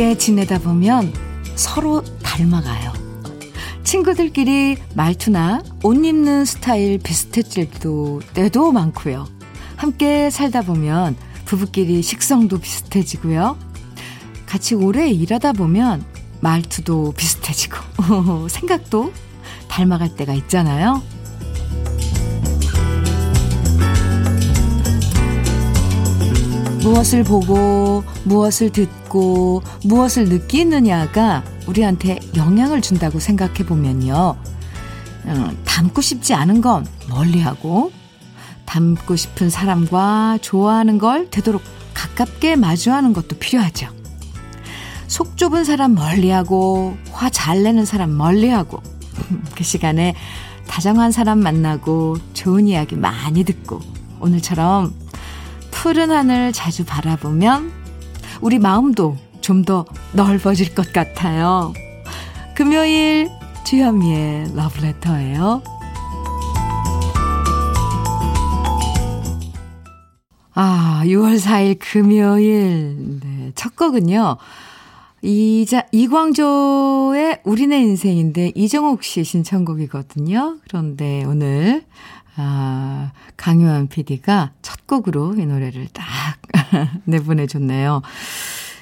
가깝게 지내다 보면 서로 닮아가요. 친구들끼리 말투나 옷 입는 스타일 비슷해질 때도, 때도 많고요. 함께 살다 보면 부부끼리 식성도 비슷해지고요. 같이 오래 일하다 보면 말투도 비슷해지고 생각도 닮아갈 때가 있잖아요. 무엇을 보고, 무엇을 듣고, 무엇을 느끼느냐가 우리한테 영향을 준다고 생각해 보면요. 어, 닮고 싶지 않은 건 멀리하고, 닮고 싶은 사람과 좋아하는 걸 되도록 가깝게 마주하는 것도 필요하죠. 속 좁은 사람 멀리하고, 화 잘 내는 사람 멀리하고, 그 시간에 다정한 사람 만나고, 좋은 이야기 많이 듣고, 오늘처럼 푸른 하늘 자주 바라보면 우리 마음도 좀 더 넓어질 것 같아요. 금요일 주현미의 러브레터예요. 아, 6월 4일 금요일. 네, 첫 곡은요. 이자, 이광조의 우리네 인생인데 이정옥 씨 신청곡이거든요. 그런데 오늘 아, 강요한 PD가 첫 곡으로 이 노래를 딱 내보내줬네요.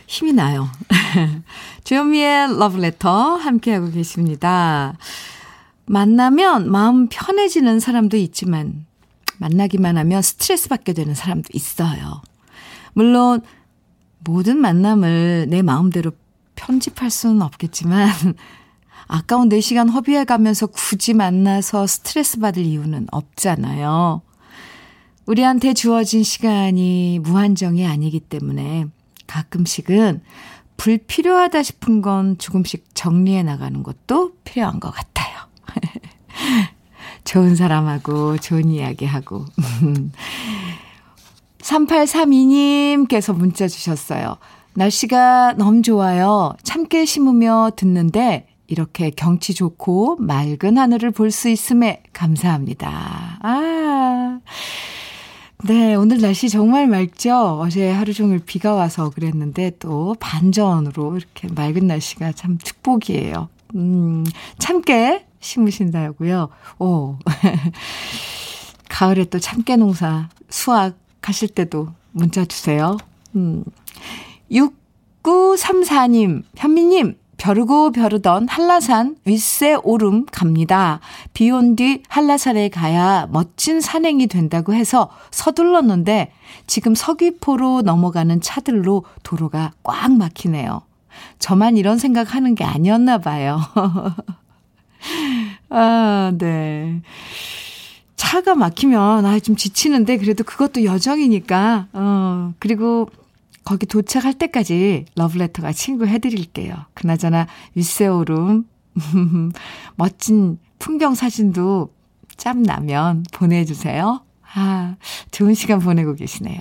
힘이 나요. 주현미의 러브레터 함께하고 계십니다. 만나면 마음 편해지는 사람도 있지만, 만나기만 하면 스트레스 받게 되는 사람도 있어요. 물론, 모든 만남을 내 마음대로 편집할 수는 없겠지만, 아까운 4시간 허비해 가면서 굳이 만나서 스트레스 받을 이유는 없잖아요. 우리한테 주어진 시간이 무한정이 아니기 때문에 가끔씩은 불필요하다 싶은 건 조금씩 정리해 나가는 것도 필요한 것 같아요. 좋은 사람하고 좋은 이야기하고. 3832님께서 문자 주셨어요. 날씨가 너무 좋아요. 참깨 심으며 듣는데 이렇게 경치 좋고 맑은 하늘을 볼 수 있음에 감사합니다. 아. 네, 오늘 날씨 정말 맑죠? 어제 하루 종일 비가 와서 그랬는데 또 반전으로 이렇게 맑은 날씨가 참 축복이에요. 음, 참깨 심으신다고요? 오. 가을에 또 참깨 농사 수확 하실 때도 문자 주세요. 음. 6934님, 현미님, 벼르고 벼르던 한라산 윗세 오름 갑니다. 비 온 뒤 한라산에 가야 멋진 산행이 된다고 해서 서둘렀는데 지금 서귀포로 넘어가는 차들로 도로가 꽉 막히네요. 저만 이런 생각하는 게 아니었나 봐요. 아, 네. 차가 막히면 아, 좀 지치는데 그래도 그것도 여정이니까 어, 그리고 거기 도착할 때까지 러브레터가 친구 해드릴게요. 그나저나 윗세오름 멋진 풍경 사진도 짬 나면 보내주세요. 아, 좋은 시간 보내고 계시네요.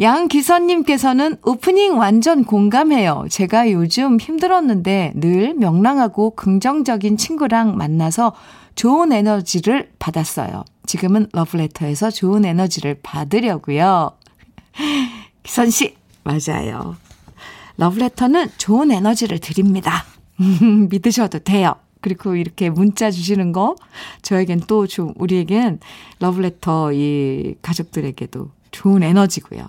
양기선님께서는 오프닝 완전 공감해요. 제가 요즘 힘들었는데 늘 명랑하고 긍정적인 친구랑 만나서 좋은 에너지를 받았어요. 지금은 러브레터에서 좋은 에너지를 받으려고요. 기선 씨, 맞아요. 러브레터는 좋은 에너지를 드립니다. 믿으셔도 돼요. 그리고 이렇게 문자 주시는 거, 저에겐 또 좀, 우리에겐 러브레터 이 가족들에게도 좋은 에너지고요.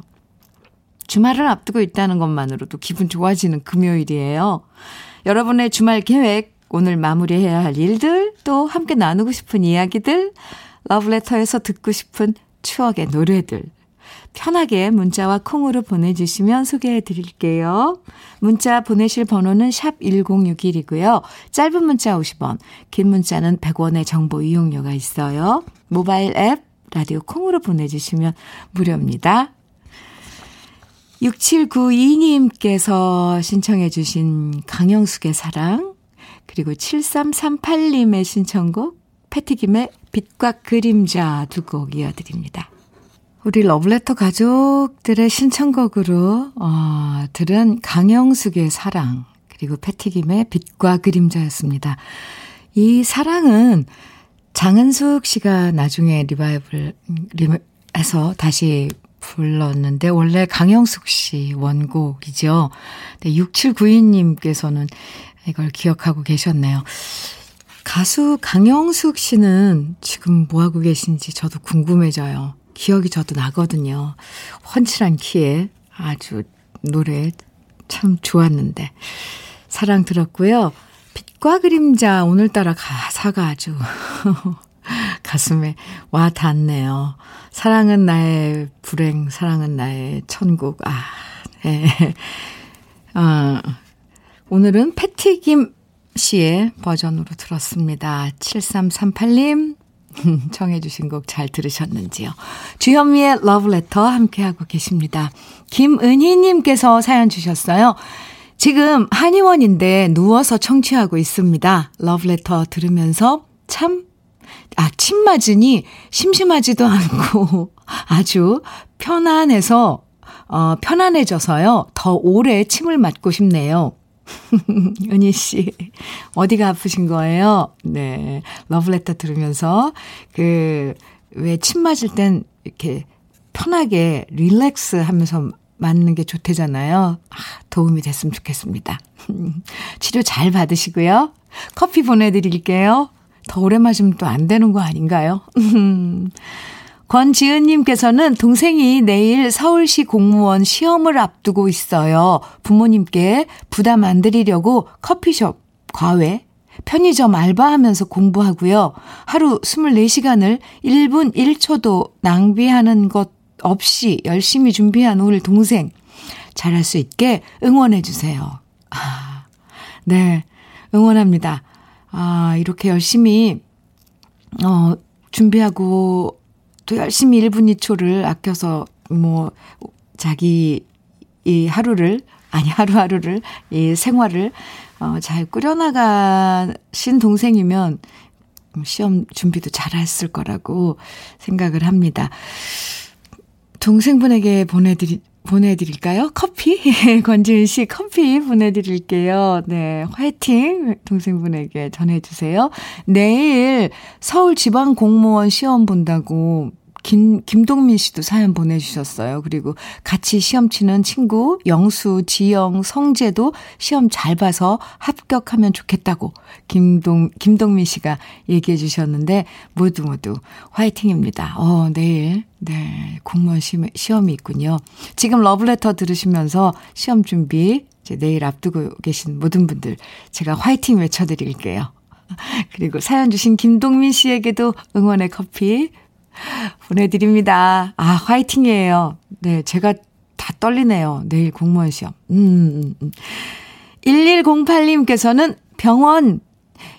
주말을 앞두고 있다는 것만으로도 기분 좋아지는 금요일이에요. 여러분의 주말 계획, 오늘 마무리해야 할 일들, 또 함께 나누고 싶은 이야기들, 러브레터에서 듣고 싶은 추억의 노래들, 편하게 문자와 콩으로 보내주시면 소개해 드릴게요. 문자 보내실 번호는 샵 1061이고요. 짧은 문자 50원, 긴 문자는 100원의 정보 이용료가 있어요. 모바일 앱, 라디오 콩으로 보내주시면 무료입니다. 6792님께서 신청해 주신 강영숙의 사랑, 그리고 7338님의 신청곡, 패티김의 빛과 그림자 두 곡 이어드립니다. 우리 러블레터 가족들의 신청곡으로 어, 들은 강영숙의 사랑 그리고 패티김의 빛과 그림자였습니다. 이 사랑은 장은숙 씨가 나중에 리바이벌 해서 다시 불렀는데 원래 강영숙 씨 원곡이죠. 네, 6792님께서는 이걸 기억하고 계셨네요. 가수 강영숙 씨는 지금 뭐 하고 계신지 저도 궁금해져요. 기억이 저도 나거든요. 훤칠한 키에 아주 노래 참 좋았는데. 사랑 들었고요. 빛과 그림자 오늘따라 가사가 아주 가슴에 와 닿네요. 사랑은 나의 불행, 사랑은 나의 천국. 아, 네. 아, 오늘은 패티김 씨의 버전으로 들었습니다. 7338님, 청해주신 곡 잘 들으셨는지요? 주현미의 러브레터 함께하고 계십니다. 김은희님께서 사연 주셨어요. 지금 한의원인데 누워서 청취하고 있습니다. 러브레터 들으면서 참, 아, 침 맞으니 심심하지도 않고 아주 편안해서, 어, 편안해져서요. 더 오래 침을 맞고 싶네요. 은희 씨, 어디가 아프신 거예요? 네. 러브레터 들으면서, 그, 왜 침 맞을 땐 이렇게 편하게 릴렉스 하면서 맞는 게 좋대잖아요. 아, 도움이 됐으면 좋겠습니다. 치료 잘 받으시고요. 커피 보내드릴게요. 더 오래 마시면 또 안 되는 거 아닌가요? 권지은님께서는 동생이 내일 서울시 공무원 시험을 앞두고 있어요. 부모님께 부담 안 드리려고 커피숍, 과외, 편의점 알바하면서 공부하고요. 하루 24시간을 1분 1초도 낭비하는 것 없이 열심히 준비한 우리 동생 잘할 수 있게 응원해 주세요. 아, 네. 응원합니다. 아, 이렇게 열심히 어 준비하고 또 열심히 1분 2초를 아껴서 뭐 자기 이 하루를 아니 하루하루를 이 생활을 어, 잘 꾸려나가신 동생이면 시험 준비도 잘 했을 거라고 생각을 합니다. 동생분에게 보내드리, 보내드릴까요? 커피? 권지은 씨 커피 보내드릴게요. 네, 화이팅! 동생분에게 전해주세요. 내일 서울 지방 공무원 시험 본다고 김, 김동민 씨도 사연 보내주셨어요. 그리고 같이 시험 치는 친구, 영수, 지영, 성재도 시험 잘 봐서 합격하면 좋겠다고 김동, 김동민 씨가 얘기해 주셨는데, 모두 모두 화이팅입니다. 어, 내일, 네, 공무원 시험이 있군요. 지금 러브레터 들으시면서 시험 준비, 이제 내일 앞두고 계신 모든 분들, 제가 화이팅 외쳐드릴게요. 그리고 사연 주신 김동민 씨에게도 응원의 커피 보내드립니다. 아, 화이팅이에요. 네, 제가 다 떨리네요. 내일 공무원 시험. 음, 음. 1108님께서는 음. 병원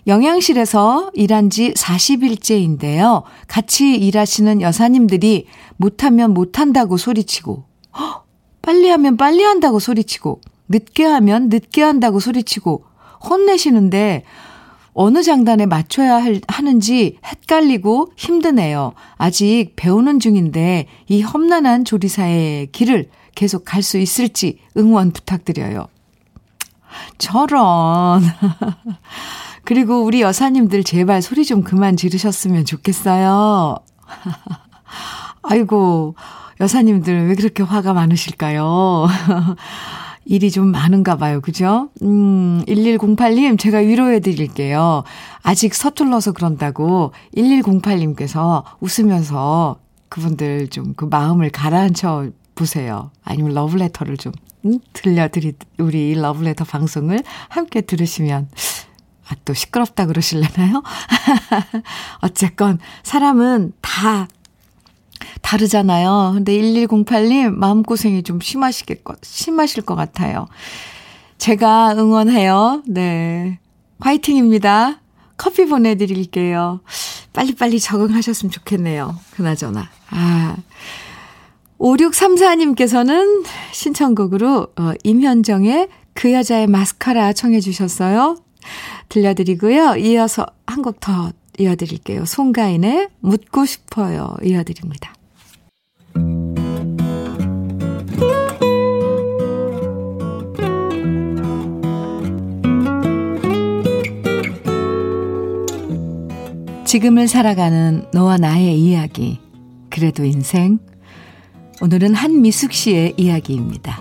영양실에서 일한 지 40일째인데요. 같이 일하시는 여사님들이 못하면 못한다고 소리치고, 허, 빨리 하면 빨리 한다고 소리치고, 늦게 하면 늦게 한다고 소리치고, 혼내시는데, 어느 장단에 맞춰야 할, 하는지 헷갈리고 힘드네요. 아직 배우는 중인데 이 험난한 조리사의 길을 계속 갈 수 있을지 응원 부탁드려요. 저런. 그리고 우리 여사님들 제발 소리 좀 그만 지르셨으면 좋겠어요. 아이고, 여사님들 왜 그렇게 화가 많으실까요? 일이 좀 많은가 봐요. 그죠? 음, 1108님, 제가 위로해 드릴게요. 아직 서툴러서 그런다고 1108님께서 웃으면서 그분들 좀 그 마음을 가라앉혀 보세요. 아니면 러브레터를 좀 음, 들려드리, 우리 러브레터 방송을 함께 들으시면 아, 또 시끄럽다 그러실래나요? 어쨌건 사람은 다 다르잖아요. 근데 1108님 마음고생이 좀 심하시겠, 심하실 것 같아요. 제가 응원해요. 네. 화이팅입니다. 커피 보내드릴게요. 빨리빨리 적응하셨으면 좋겠네요. 그나저나. 아. 5634님께서는 신청곡으로 어, 임현정의 그 여자의 마스카라 청해 주셨어요. 들려드리고요. 이어서 한 곡 더 이어드릴게요. 송가인의 묻고 싶어요. 이어드립니다. 지금을 살아가는 너와 나의 이야기. 그래도 인생. 오늘은 한미숙 씨의 이야기입니다.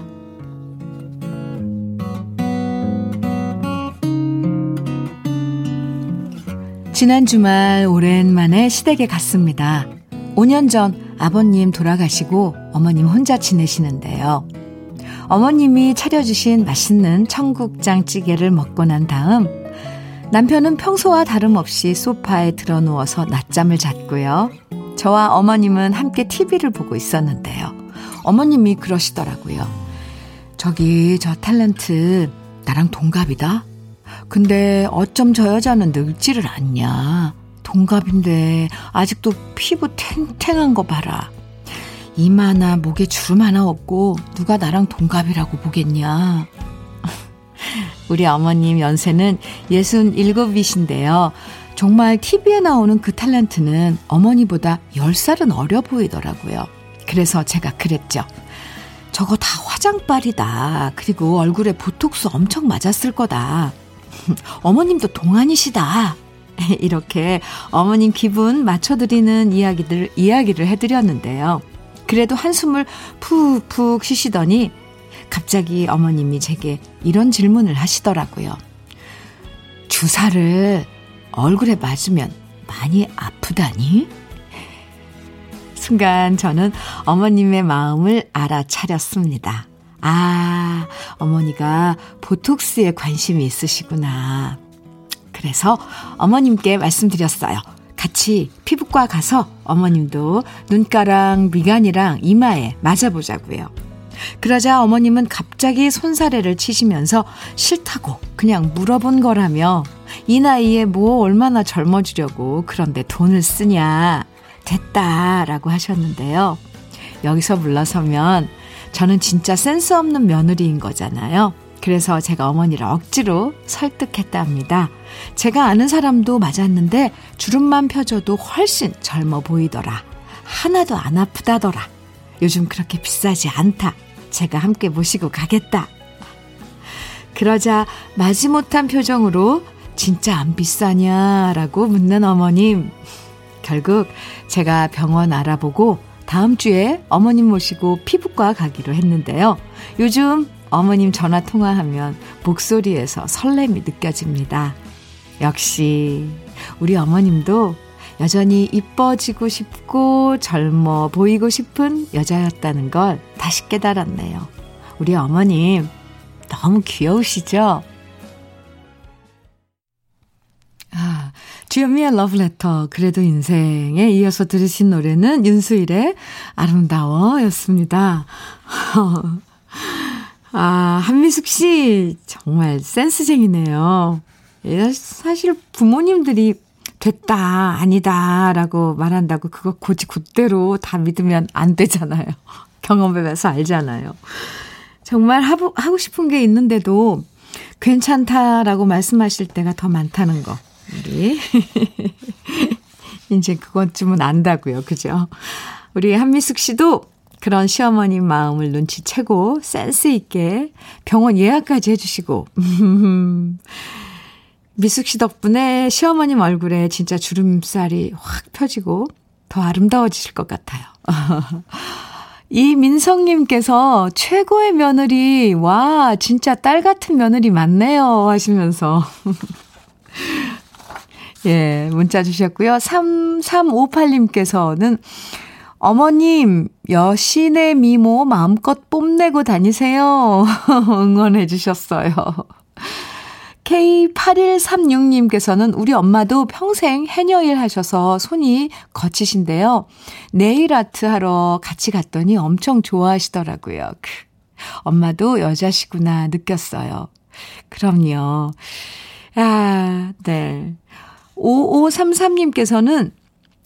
지난 주말 오랜만에 시댁에 갔습니다. 5년 전 아버님 돌아가시고 어머님 혼자 지내시는데요. 어머님이 차려주신 맛있는 청국장 찌개를 먹고 난 다음 남편은 평소와 다름없이 소파에 들어 누워서 낮잠을 잤고요. 저와 어머님은 함께 TV를 보고 있었는데요. 어머님이 그러시더라고요. 저기 저 탤런트 나랑 동갑이다? 근데 어쩜 저 여자는 늙지를 않냐? 동갑인데 아직도 피부 탱탱한 거 봐라. 이마나 목에 주름 하나 없고 누가 나랑 동갑이라고 보겠냐. 우리 어머님 연세는 67이신데요. 정말 TV에 나오는 그 탤런트는 어머니보다 10살은 어려 보이더라고요. 그래서 제가 그랬죠. 저거 다 화장빨이다. 그리고 얼굴에 보톡스 엄청 맞았을 거다. 어머님도 동안이시다. 이렇게 어머님 기분 맞춰드리는 이야기들, 이야기를 해드렸는데요. 그래도 한숨을 푹푹 쉬시더니 갑자기 어머님이 제게 이런 질문을 하시더라고요. 주사를 얼굴에 맞으면 많이 아프다니? 순간 저는 어머님의 마음을 알아차렸습니다. 아, 어머니가 보톡스에 관심이 있으시구나. 그래서 어머님께 말씀드렸어요. 같이 피부과 가서 어머님도 눈가랑 미간이랑 이마에 맞아보자고요. 그러자 어머님은 갑자기 손사래를 치시면서 싫다고 그냥 물어본 거라며 이 나이에 뭐 얼마나 젊어지려고 그런데 돈을 쓰냐. 됐다라고 하셨는데요. 여기서 물러서면 저는 진짜 센스 없는 며느리인 거잖아요. 그래서 제가 어머니를 억지로 설득했답니다. 제가 아는 사람도 맞았는데 주름만 펴줘도 훨씬 젊어 보이더라. 하나도 안 아프다더라. 요즘 그렇게 비싸지 않다. 제가 함께 모시고 가겠다. 그러자 마지못한 표정으로 진짜 안 비싸냐라고 묻는 어머님. 결국 제가 병원 알아보고 다음 주에 어머님 모시고 피부과 가기로 했는데요. 요즘 어머님 전화 통화하면 목소리에서 설렘이 느껴집니다. 역시 우리 어머님도 여전히 이뻐지고 싶고 젊어 보이고 싶은 여자였다는 걸 다시 깨달았네요. 우리 어머님 너무 귀여우시죠? 아, 주현미의 러브레터, 그래도 인생에 이어서 들으신 노래는 윤수일의 아름다워 였습니다. 아, 한미숙 씨, 정말 센스쟁이네요. 예, 사실 부모님들이 됐다, 아니다, 라고 말한다고 그거 고지 곧대로 다 믿으면 안 되잖아요. 경험해봐서 알잖아요. 정말 하고, 하고 싶은 게 있는데도 괜찮다라고 말씀하실 때가 더 많다는 거. 우리. 이제 그것쯤은 안다고요. 그죠? 우리 한미숙 씨도 그런 시어머님 마음을 눈치채고 센스 있게 병원 예약까지 해주시고 미숙 씨 덕분에 시어머님 얼굴에 진짜 주름살이 확 펴지고 더 아름다워지실 것 같아요. 이민성님께서 최고의 며느리, 와, 진짜 딸 같은 며느리 많네요. 하시면서. 예, 문자 주셨고요. 3358님께서는 어머님, 여신의 미모 마음껏 뽐내고 다니세요. 응원해 주셨어요. K8136님께서는 우리 엄마도 평생 해녀일 하셔서 손이 거치신데요. 네일 아트 하러 같이 갔더니 엄청 좋아하시더라고요. 엄마도 여자시구나 느꼈어요. 그럼요. 아, 네. 5533님께서는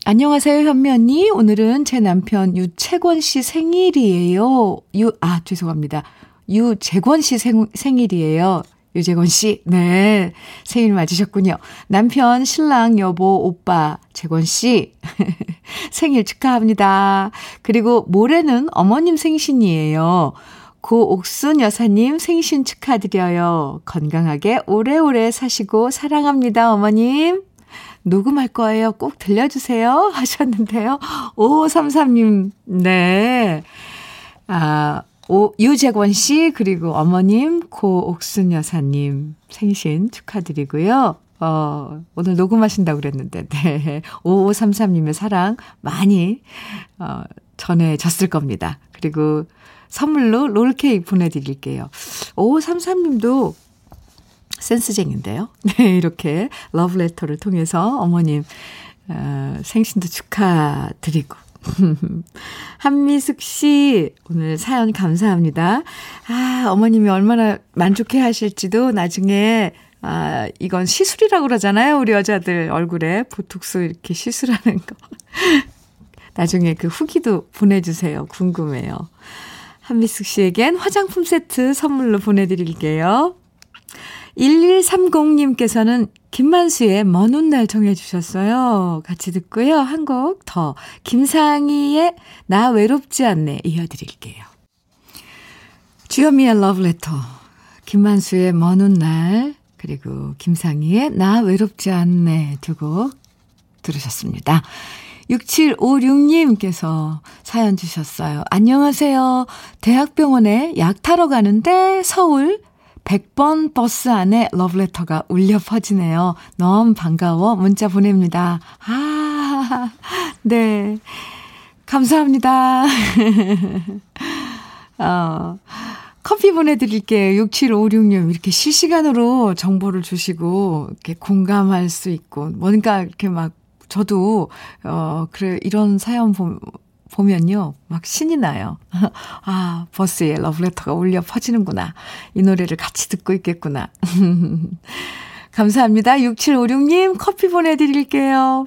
안녕하세요, 현미 언니. 오늘은 제 남편 유채권 씨 생일이에요. 유, 아, 죄송합니다. 유재권 씨 생, 생일이에요. 유재권 씨, 네. 생일 맞으셨군요. 남편, 신랑, 여보, 오빠, 재권 씨. 생일 축하합니다. 그리고 모레는 어머님 생신이에요. 고옥순 여사님 생신 축하드려요. 건강하게 오래오래 사시고 사랑합니다, 어머님. 녹음할 거예요. 꼭 들려주세요. 하셨는데요. 5533님, 네. 아, 오, 유재권 씨, 그리고 어머님, 고옥순 여사님 생신 축하드리고요. 어, 오늘 녹음하신다고 그랬는데, 네. 5533님의 사랑 많이, 어, 전해졌을 겁니다. 그리고 선물로 롤케이크 보내드릴게요. 5533님도 센스쟁인데요. 네, 이렇게 러브레터를 통해서 어머님, 어, 생신도 축하드리고. 한미숙 씨, 오늘 사연 감사합니다. 아, 어머님이 얼마나 만족해 하실지도 나중에 아, 이건 시술이라고 그러잖아요. 우리 여자들 얼굴에 보톡스 이렇게 시술하는 거. 나중에 그 후기도 보내주세요. 궁금해요. 한미숙 씨에겐 화장품 세트 선물로 보내드릴게요. 1130님께서는 김만수의 먼 훗날 정해 주셨어요. 같이 듣고요. 한 곡 더. 김상희의 나 외롭지 않네 이어드릴게요. 주현미의 러브레터. 김만수의 먼 훗날 그리고 김상희의 나 외롭지 않네 두 곡 들으셨습니다. 6756님께서 사연 주셨어요. 안녕하세요. 대학병원에 약 타러 가는데 서울 100번 버스 안에 러브레터가 울려 퍼지네요. 너무 반가워 문자 보냅니다. 아, 네. 감사합니다. 어, 커피 보내드릴게요. 6756님. 이렇게 실시간으로 정보를 주시고, 이렇게 공감할 수 있고, 뭔가 이렇게 막, 저도, 어, 그래, 이런 사연 보, 보면요. 막 신이 나요. 아, 버스에 러브레터가 울려 퍼지는구나. 이 노래를 같이 듣고 있겠구나. 감사합니다. 6756님 커피 보내드릴게요.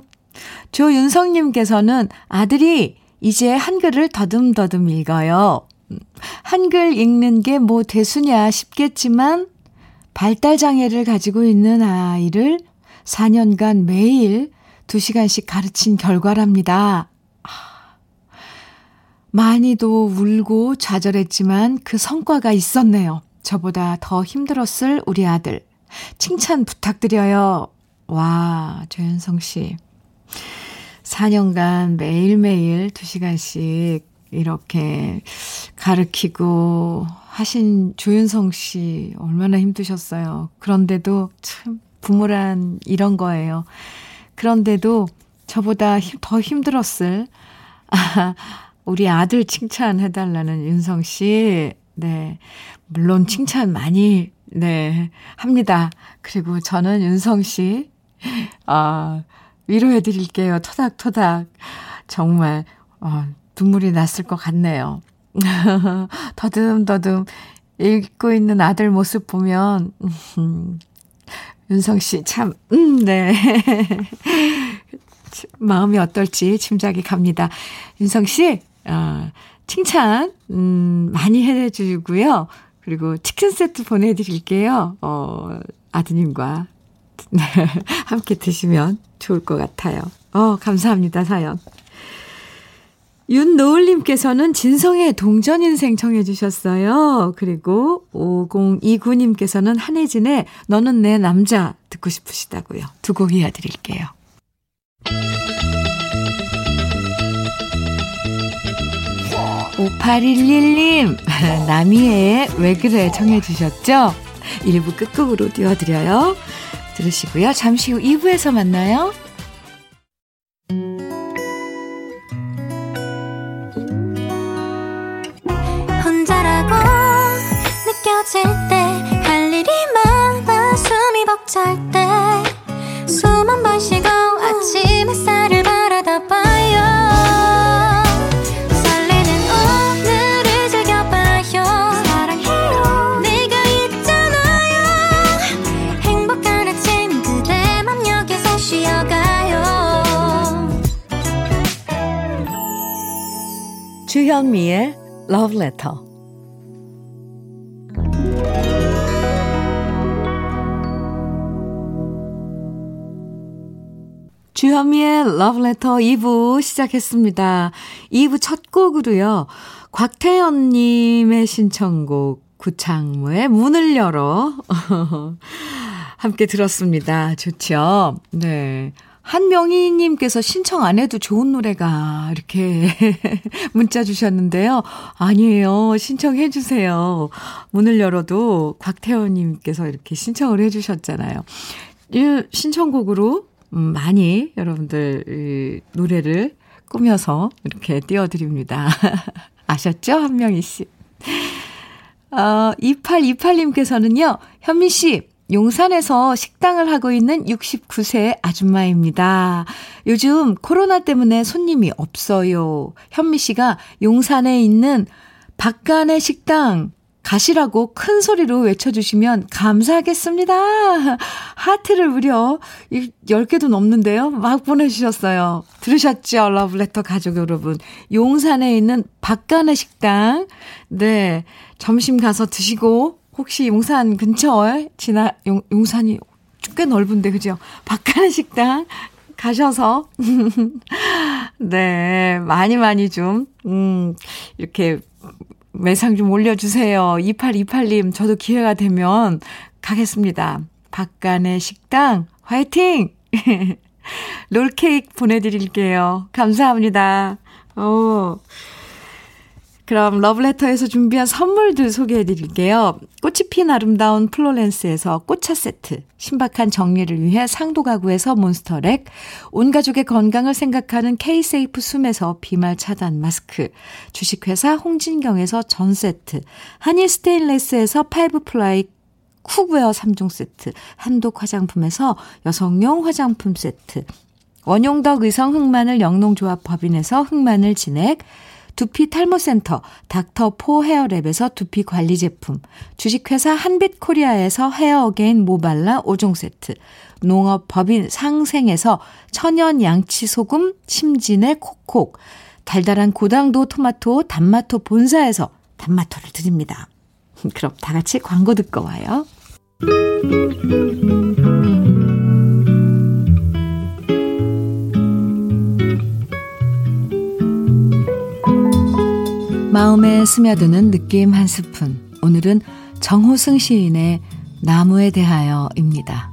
조윤성님께서는 아들이 이제 한글을 더듬더듬 읽어요. 한글 읽는 게 뭐 대수냐 싶겠지만 발달장애를 가지고 있는 아이를 4년간 매일 2시간씩 가르친 결과랍니다. 많이도 울고 좌절했지만 그 성과가 있었네요. 저보다 더 힘들었을 우리 아들. 칭찬 부탁드려요. 와, 조현성 씨. 4년간 매일매일 2시간씩 이렇게 가르키고 하신 조윤성 씨 얼마나 힘드셨어요. 그런데도 참 부모란 이런 거예요. 그런데도 저보다 더 힘들었을 아, 우리 아들 칭찬해달라는 윤성 씨. 네. 물론 칭찬 많이, 네, 합니다. 그리고 저는 윤성 씨, 아, 위로해드릴게요. 토닥토닥. 정말, 어, 눈물이 났을 것 같네요. 더듬더듬 읽고 있는 아들 모습 보면, 음, 윤성 씨 참, 음, 네. 마음이 어떨지 짐작이 갑니다. 윤성 씨, 어, 칭찬, 음, 많이 해주고요. 그리고 치킨 세트 보내드릴게요. 어, 아드님과 함께 드시면 좋을 것 같아요. 어, 감사합니다, 사연. 윤노을님께서는 진성의 동전인생 청해주셨어요. 그리고 5029님께서는 한혜진의 너는 내 남자 듣고 싶으시다고요. 두 곡 이어드릴게요. 5811님, 나미의 왜 그래 청해주셨죠? 1부 끝곡으로 띄워드려요. 들으시고요. 잠시 후 2부에서 만나요. 주현미의 Love Letter. 주현미의 Love Letter 2부 시작했습니다. 2부 첫 곡으로요. 곽태연님의 신청곡 구창모의 문을 열어 함께 들었습니다. 좋죠? 네. 한명희님께서 신청 안 해도 좋은 노래가 이렇게 문자 주셨는데요. 아니에요. 신청해 주세요. 문을 열어도 곽태원님께서 이렇게 신청을 해 주셨잖아요. 이 신청곡으로 음, 많이 여러분들 이 노래를 꾸며서 이렇게 띄워드립니다. 아셨죠? 한명희 씨. 어, 2828님께서는요, 현미 씨, 용산에서 식당을 하고 있는 69세 아줌마입니다. 요즘 코로나 때문에 손님이 없어요. 현미 씨가 용산에 있는 박간의 식당 가시라고 큰 소리로 외쳐주시면 감사하겠습니다. 하트를 무려 10개도 넘는데요. 막 보내주셨어요. 들으셨죠? 러브레터 가족 여러분. 용산에 있는 박간의 식당. 네. 점심 가서 드시고 혹시 용산 근처에 지나 용, 용산이 꽤 넓은데 그죠? 박하는 식당 가셔서 네 많이 많이 좀 음, 이렇게 매상 좀 올려주세요. 2828님 저도 기회가 되면 가겠습니다. 박간의 식당 화이팅! 롤케이크 보내드릴게요. 감사합니다. 오. 그럼 러브레터에서 준비한 선물들 소개해 드릴게요. 꽃이 핀 아름다운 플로렌스에서 꽃차 세트, 신박한 정리를 위해 상도 가구에서 몬스터렉, 온 가족의 건강을 생각하는 K-세이프 숨에서 비말 차단 마스크, 주식회사 홍진경에서 전 세트, 한일 스테인레스에서 five ply cookware 3종 세트, 한독 화장품에서 여성용 화장품 세트, 원용덕 의성 흑마늘 영농조합 법인에서 흑마늘 진액, 두피 탈모센터 닥터 포 헤어랩에서 두피 관리 제품, 주식회사 한빛코리아에서 헤어게인 모발라 5종 세트, 농업 법인 상생에서 천연 양치 소금 심진의 콕콕, 달달한 고당도 토마토 단마토 본사에서 단마토를 드립니다. 그럼 다 같이 광고 듣고 와요. 마음에 스며드는 느낌 한 스푼. 오늘은 정호승 시인의 나무에 대하여입니다.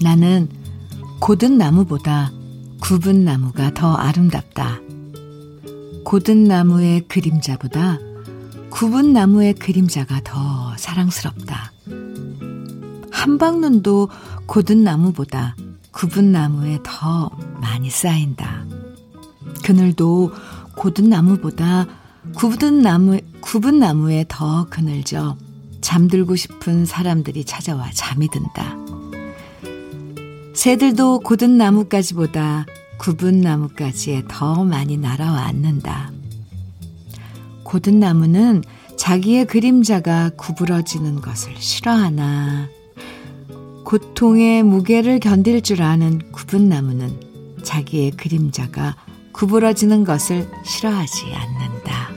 나는 고든 나무보다 굽은 나무가 더 아름답다. 고든 나무의 그림자보다 굽은 나무의 그림자가 더 사랑스럽다. 한방눈도 고든 나무보다 굽은 나무에 더 많이 쌓인다. 그늘도 고든 나무보다 굽은 나무, 굽은 나무에 더 그늘져 잠들고 싶은 사람들이 찾아와 잠이 든다. 새들도 고든 나무까지보다 굽은 나무까지에 더 많이 날아와 앉는다. 고든 나무는 자기의 그림자가 구부러지는 것을 싫어하나 고통의 무게를 견딜 줄 아는 굽은 나무는 자기의 그림자가 구부러지는 것을 싫어하지 않는다.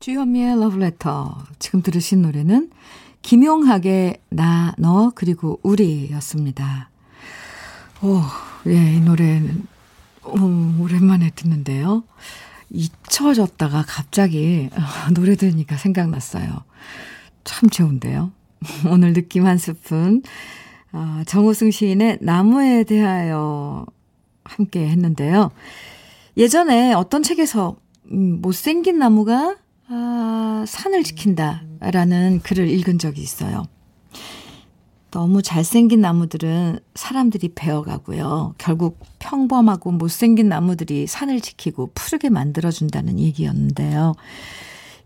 주현미의 러브레터. 지금 들으신 노래는 김용학의 나, 너, 그리고 우리 였습니다. 오, 예, 이 노래는, 오, 오랜만에 듣는데요. 잊혀졌다가 갑자기 노래 들으니까 생각났어요. 참 좋은데요. 오늘 느낌 한 스푼. 아, 정호승 시인의 나무에 대하여 함께 했는데요. 예전에 어떤 책에서 음, 못생긴 나무가 아, 산을 지킨다라는 글을 읽은 적이 있어요. 너무 잘생긴 나무들은 사람들이 베어가고요. 결국 평범하고 못생긴 나무들이 산을 지키고 푸르게 만들어준다는 얘기였는데요.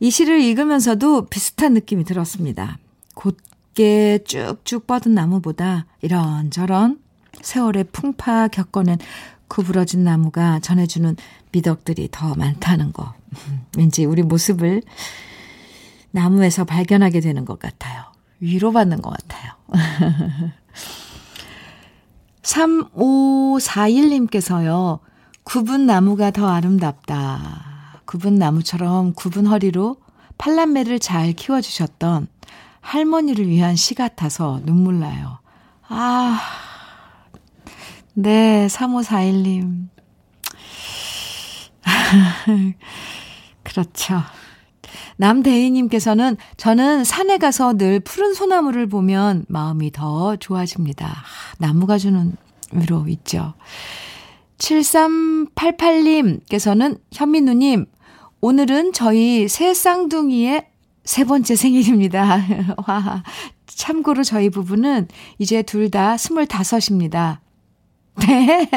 이 시를 읽으면서도 비슷한 느낌이 들었습니다. 곧게 쭉쭉 뻗은 나무보다 이런저런 세월의 풍파 겪어낸 구부러진 나무가 전해주는 미덕들이 더 많다는 거. 왠지 우리 모습을 나무에서 발견하게 되는 것 같아요. 위로받는 것 같아요. 3541님께서요, 굽은 나무가 더 아름답다. 굽은 나무처럼 굽은 허리로 팔남매를 잘 키워주셨던 할머니를 위한 시 같아서 눈물 나요. 아, 네, 3541님. 그렇죠. 남대희님께서는 저는 산에 가서 늘 푸른 소나무를 보면 마음이 더 좋아집니다. 나무가 주는 위로 있죠. 7388님께서는 현민우님, 오늘은 저희 새 쌍둥이의 세 번째 생일입니다. 와, 참고로 저희 부부는 이제 둘 다 스물다섯입니다. 네.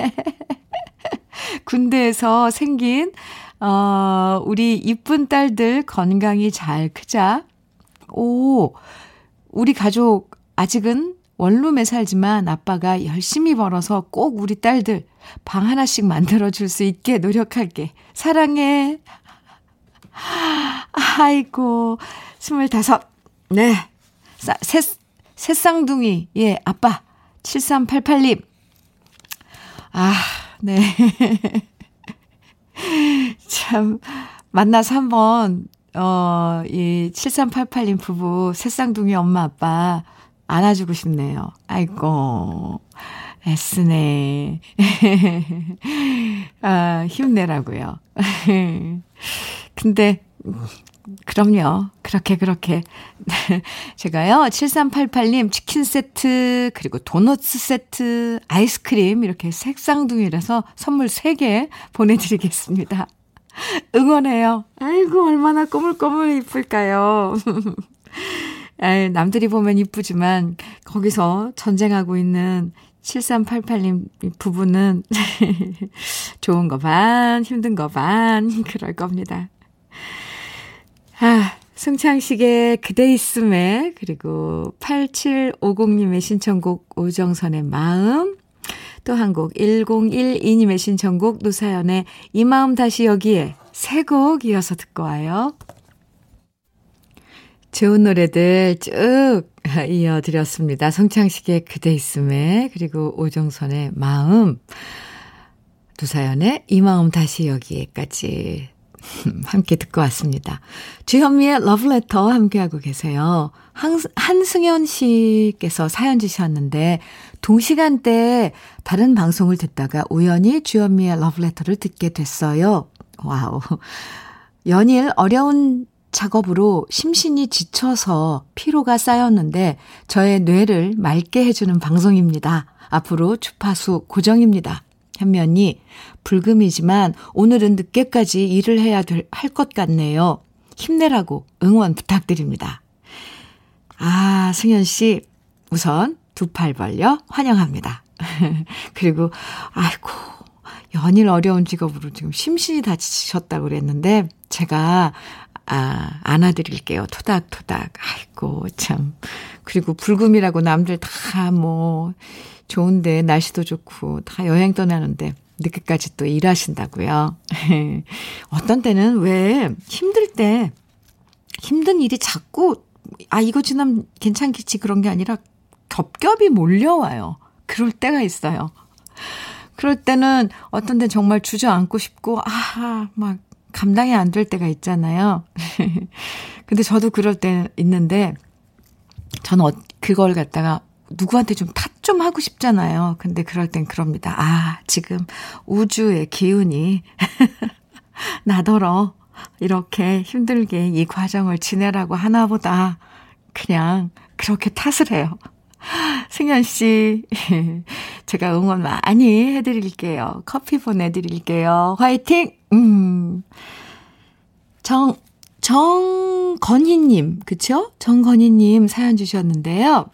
군대에서 생긴, 어, 우리 이쁜 딸들 건강히 잘 크자. 오, 우리 가족 아직은 원룸에 살지만 아빠가 열심히 벌어서 꼭 우리 딸들 방 하나씩 만들어 줄 수 있게 노력할게. 사랑해. 아이고, 스물다섯. 네. 새, 새쌍둥이. 예, 아빠. 7388님. 아, 네. 참, 만나서 한번, 어, 이 7388님 부부, 새쌍둥이 엄마, 아빠 안아주고 싶네요. 아이고, 애쓰네. 아, 힘내라고요. 근데, 그럼요. 그렇게, 그렇게. 제가요, 7388님 치킨 세트, 그리고 도넛 세트, 아이스크림, 이렇게 색상둥이라서 선물 3개 보내드리겠습니다. 응원해요. 아이고, 얼마나 꼬물꼬물 이쁠까요? 아 남들이 보면 이쁘지만, 거기서 전쟁하고 있는 7388님 부부는 좋은 거 반, 힘든 거 반, 그럴 겁니다. 아, 승창식의 그대 있음에, 그리고 8750님의 신청곡 오정선의 마음, 또 한 곡 1012님의 신청곡 노사연의 이 마음 다시 여기에 세 곡 이어서 듣고 와요. 좋은 노래들 쭉 이어드렸습니다. 성창식의 그대 있음에 그리고 오정선의 마음 두사연의 이 마음 다시 여기에까지 함께 듣고 왔습니다. 주현미의 러브레터 함께하고 계세요. 한, 한승현 씨께서 사연 주셨는데 동시간대에 다른 방송을 듣다가 우연히 주현미의 러브레터를 듣게 됐어요. wow. 연일 어려운 작업으로 심신이 지쳐서 피로가 쌓였는데 저의 뇌를 맑게 해주는 방송입니다. 앞으로 주파수 고정입니다. 현면이 불금이지만 오늘은 늦게까지 일을 해야 할것 같네요. 힘내라고 응원 부탁드립니다. 아, 승현 씨, 우선 두 팔 벌려 환영합니다. 그리고, 아이고, 연일 어려운 직업으로 지금 심신이 다치셨다고 그랬는데, 제가, 아, 안아드릴게요. 토닥토닥. 아이고, 참. 그리고 불금이라고 남들 다 뭐, 좋은데, 날씨도 좋고, 다 여행 떠나는데, 늦게까지 또 일하신다고요. 어떤 때는 왜 힘들 때, 힘든 일이 자꾸, 아, 이거 지나면 괜찮겠지 그런 게 아니라 겹겹이 몰려와요. 그럴 때가 있어요. 그럴 때는 어떤 때 정말 주저앉고 싶고, 아, 막 감당이 안 될 때가 있잖아요. 근데 저도 그럴 때 있는데, 저는 어, 그걸 갖다가 누구한테 좀 탓 좀 하고 싶잖아요. 근데 그럴 땐 그럽니다. 아, 지금 우주의 기운이 나더러 이렇게 힘들게 이 과정을 지내라고 하나 보다. 그냥 그렇게 탓을 해요. 승현 씨, 제가 응원 많이 해드릴게요. 커피 보내드릴게요. 화이팅! 음. 정, 정건희님, 그쵸? 정건희님 사연 주셨는데요.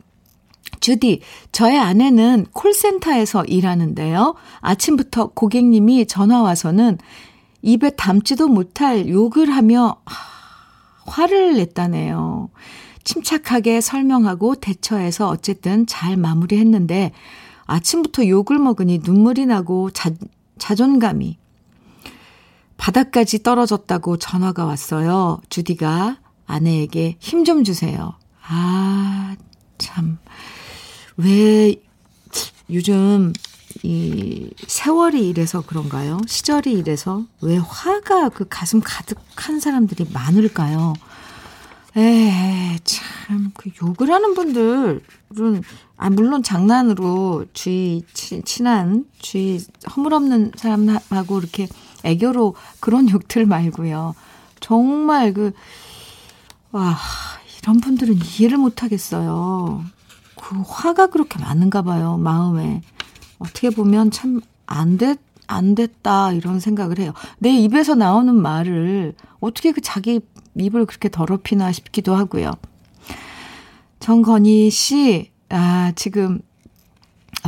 주디, 저의 아내는 콜센터에서 일하는데요. 아침부터 고객님이 전화 와서는 입에 담지도 못할 욕을 하며 화를 냈다네요. 침착하게 설명하고 대처해서 어쨌든 잘 마무리했는데 아침부터 욕을 먹으니 눈물이 나고 자, 자존감이 바닥까지 떨어졌다고 전화가 왔어요. 주디가 아내에게 힘 좀 주세요. 아, 참. 왜 요즘 이 세월이 이래서 그런가요? 시절이 이래서 왜 화가 그 가슴 가득한 사람들이 많을까요? 에, 참, 그 욕을 하는 분들은, 아, 물론 장난으로 주위, 치, 친한, 주위 허물없는 사람하고 이렇게 애교로 그런 욕들 말고요. 정말 그, 와, 이런 분들은 이해를 못 하겠어요. 그 화가 그렇게 많은가 봐요, 마음에. 어떻게 보면 참 안 됐, 안 됐다, 이런 생각을 해요. 내 입에서 나오는 말을 어떻게 그 자기 입을 그렇게 더럽히나 싶기도 하고요. 정건희 씨, 아, 지금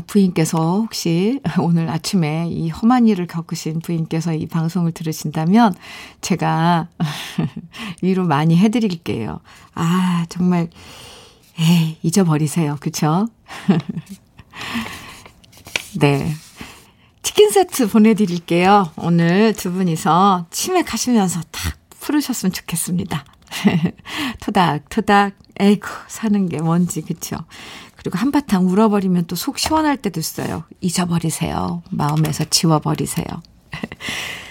부인께서 혹시 오늘 아침에 이 험한 일을 겪으신 부인께서 이 방송을 들으신다면 제가 위로 많이 해드릴게요. 아, 정말, 에이, 잊어버리세요. 그쵸? 네. 치킨 세트 보내드릴게요. 오늘 두 분이서 치맥 하시면서 탁 풀으셨으면 좋겠습니다. 토닥토닥, 에이구, 사는 게 뭔지, 그쵸? 그리고 한바탕 울어버리면 또 속 시원할 때도 있어요. 잊어버리세요. 마음에서 지워버리세요.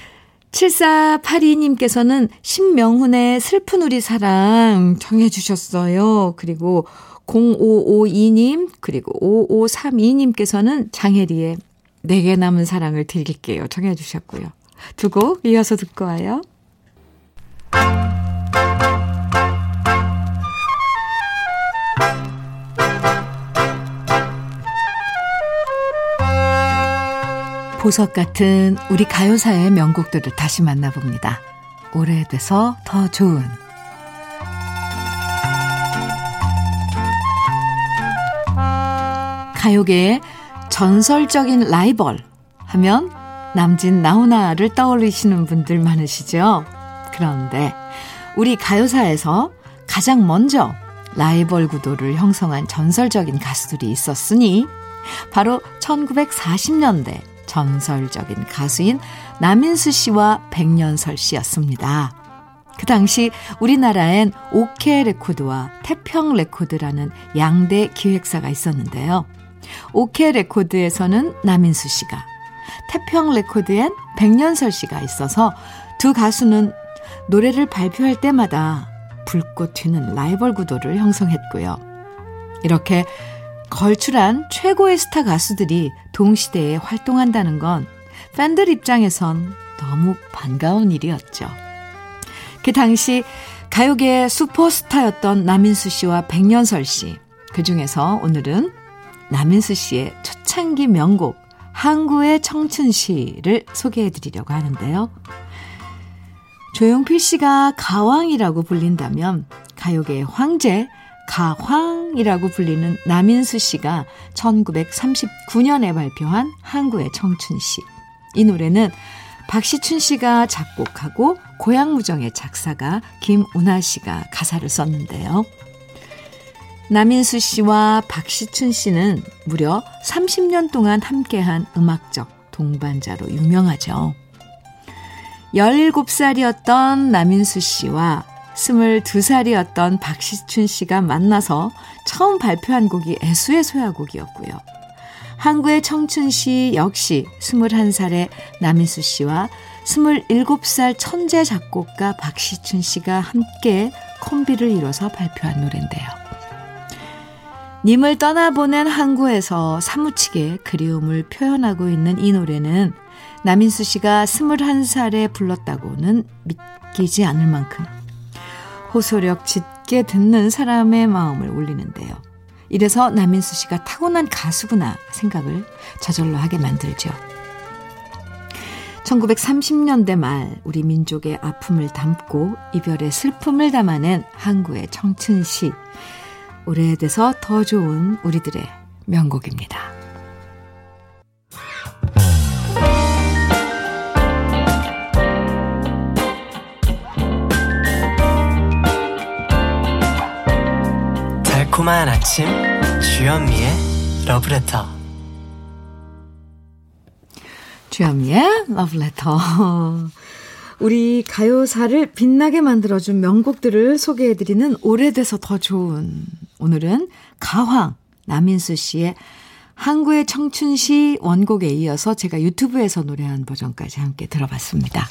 7482님께서는 신명훈의 슬픈 우리 사랑 청해 주셨어요. 그리고 0552님, 그리고 5532님께서는 장혜리의 내게 남은 사랑을 드릴게요. 청해 주셨고요. 두 곡 이어서 듣고 와요. 보석 같은 우리 가요사의 명곡들을 다시 만나봅니다. 오래돼서 더 좋은 가요계의 전설적인 라이벌 하면 남진 나훈아를 떠올리시는 분들 많으시죠? 그런데 우리 가요사에서 가장 먼저 라이벌 구도를 형성한 전설적인 가수들이 있었으니 바로 1940년대 전설적인 가수인 남인수 씨와 백년설 씨였습니다. 그 당시 우리나라엔 오케 레코드와 태평 레코드라는 양대 기획사가 있었는데요. 오케 레코드에서는 남인수 씨가, 태평 레코드엔 백년설 씨가 있어서 두 가수는 노래를 발표할 때마다 불꽃 튀는 라이벌 구도를 형성했고요. 이렇게 걸출한 최고의 스타 가수들이 동시대에 활동한다는 건 팬들 입장에선 너무 반가운 일이었죠. 그 당시 가요계의 슈퍼스타였던 남인수 씨와 백년설 씨. 그 중에서 오늘은 남인수 씨의 초창기 명곡 항구의 청춘 시를 소개해 드리려고 하는데요. 조용필 씨가 가왕이라고 불린다면 가요계의 황제 가황이라고 불리는 남인수 씨가 1939년에 발표한 한국의 청춘시. 이 노래는 박시춘 씨가 작곡하고 고향무정의 작사가 김운하 씨가 가사를 썼는데요. 남인수 씨와 박시춘 씨는 무려 30년 동안 함께한 음악적 동반자로 유명하죠. 17살이었던 남인수 씨와 22살이었던 박시춘 씨가 만나서 처음 발표한 곡이 애수의 소야곡이었고요. 항구의 청춘 씨 역시 21살의 남인수 씨와 27살 천재 작곡가 박시춘 씨가 함께 콤비를 이뤄서 발표한 노래인데요. 님을 떠나보낸 항구에서 사무치게 그리움을 표현하고 있는 이 노래는 남인수 씨가 21살에 불렀다고는 믿기지 않을 만큼 호소력 짙게 듣는 사람의 마음을 울리는데요. 이래서 남인수 씨가 타고난 가수구나 생각을 저절로 하게 만들죠. 1930년대 말 우리 민족의 아픔을 담고 이별의 슬픔을 담아낸 항구의 청춘시. 오래돼서 더 좋은 우리들의 명곡입니다. 달콤한 아침 주현미의 러브레터 주현미의 러브레터 우리 가요사를 빛나게 만들어준 명곡들을 소개해드리는 오래돼서 더 좋은 오늘은 가황 남인수 씨의 항구의 청춘시 원곡에 이어서 제가 유튜브에서 노래한 버전까지 함께 들어봤습니다.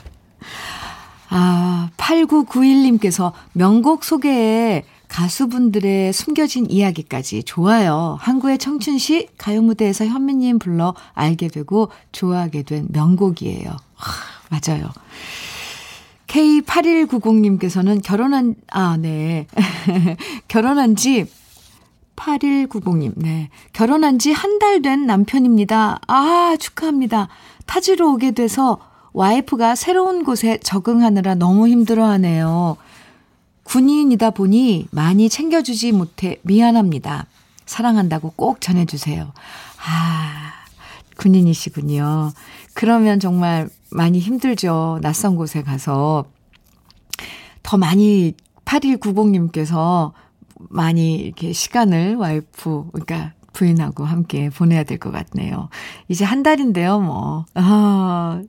아, 8991님께서 명곡 소개에 가수분들의 숨겨진 이야기까지 좋아요. 한국의 청춘 시 가요 무대에서 현미님 불러 알게 되고 좋아하게 된 명곡이에요. 하, 맞아요. K8190님께서는 결혼한, 아, 네. 결혼한 지 8190님, 네. 결혼한 지 한 달 된 남편입니다. 아, 축하합니다. 타지로 오게 돼서 와이프가 새로운 곳에 적응하느라 너무 힘들어 하네요. 군인이다 보니 많이 챙겨주지 못해 미안합니다. 사랑한다고 꼭 전해주세요. 아, 군인이시군요. 그러면 정말 많이 힘들죠. 낯선 곳에 가서. 더 많이 8190님께서 많이 이렇게 시간을 와이프, 그러니까 부인하고 함께 보내야 될 것 같네요. 이제 한 달인데요, 뭐. 아,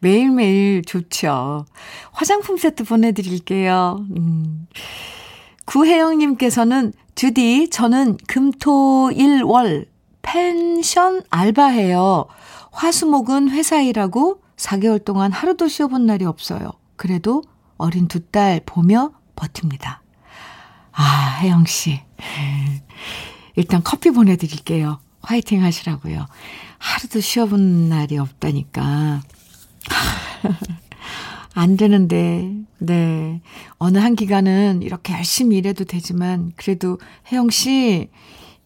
매일매일 좋죠. 화장품 세트 보내드릴게요. 음. 구혜영님께서는 주디, 저는 금토 일월 펜션 알바해요. 화수목은 회사 일하고 4개월 동안 하루도 쉬어본 날이 없어요. 그래도 어린 두 딸 보며 버팁니다. 아, 혜영씨. 일단 커피 보내드릴게요. 화이팅 하시라고요. 하루도 쉬어본 날이 없다니까. 안 되는데, 네. 어느 한 기간은 이렇게 열심히 일해도 되지만, 그래도 혜영 씨,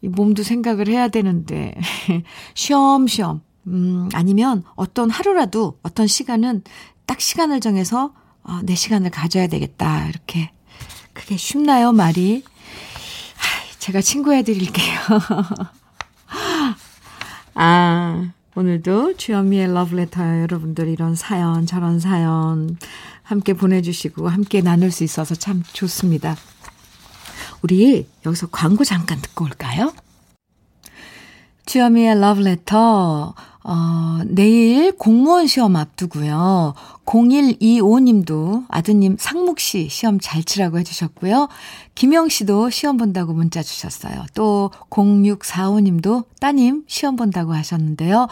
이 몸도 생각을 해야 되는데, 쉬엄쉬엄, 음, 아니면 어떤 하루라도, 어떤 시간은 딱 시간을 정해서, 어, 내 시간을 가져야 되겠다. 이렇게. 그게 쉽나요, 말이? 제가 친구 해 드릴게요. 아, 오늘도 주현미의 러브레터 여러분들 이런 사연, 저런 사연 함께 보내주시고 함께 나눌 수 있어서 참 좋습니다. 우리 여기서 광고 잠깐 듣고 올까요? 주현미의 러브레터 어, 내일 공무원 시험 앞두고요. 0125님도 아드님 상묵 씨 시험 잘 치라고 해주셨고요. 김영 씨도 시험 본다고 문자 주셨어요. 또 0645님도 따님 시험 본다고 하셨는데요.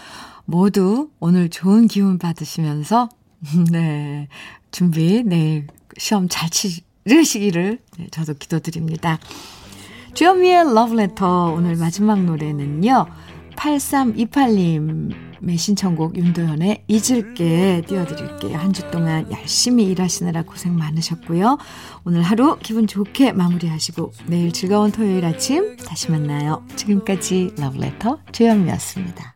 모두 오늘 좋은 기운 받으시면서 네 준비 내일 시험 잘 치르시기를 네, 저도 기도드립니다. 주현미의 러브레터 오늘 마지막 노래는요. 8328님의 신청곡 윤도현의 잊을게 띄워드릴게요. 한 주 동안 열심히 일하시느라 고생 많으셨고요. 오늘 하루 기분 좋게 마무리하시고 내일 즐거운 토요일 아침 다시 만나요. 지금까지 러브레터 주현미였습니다.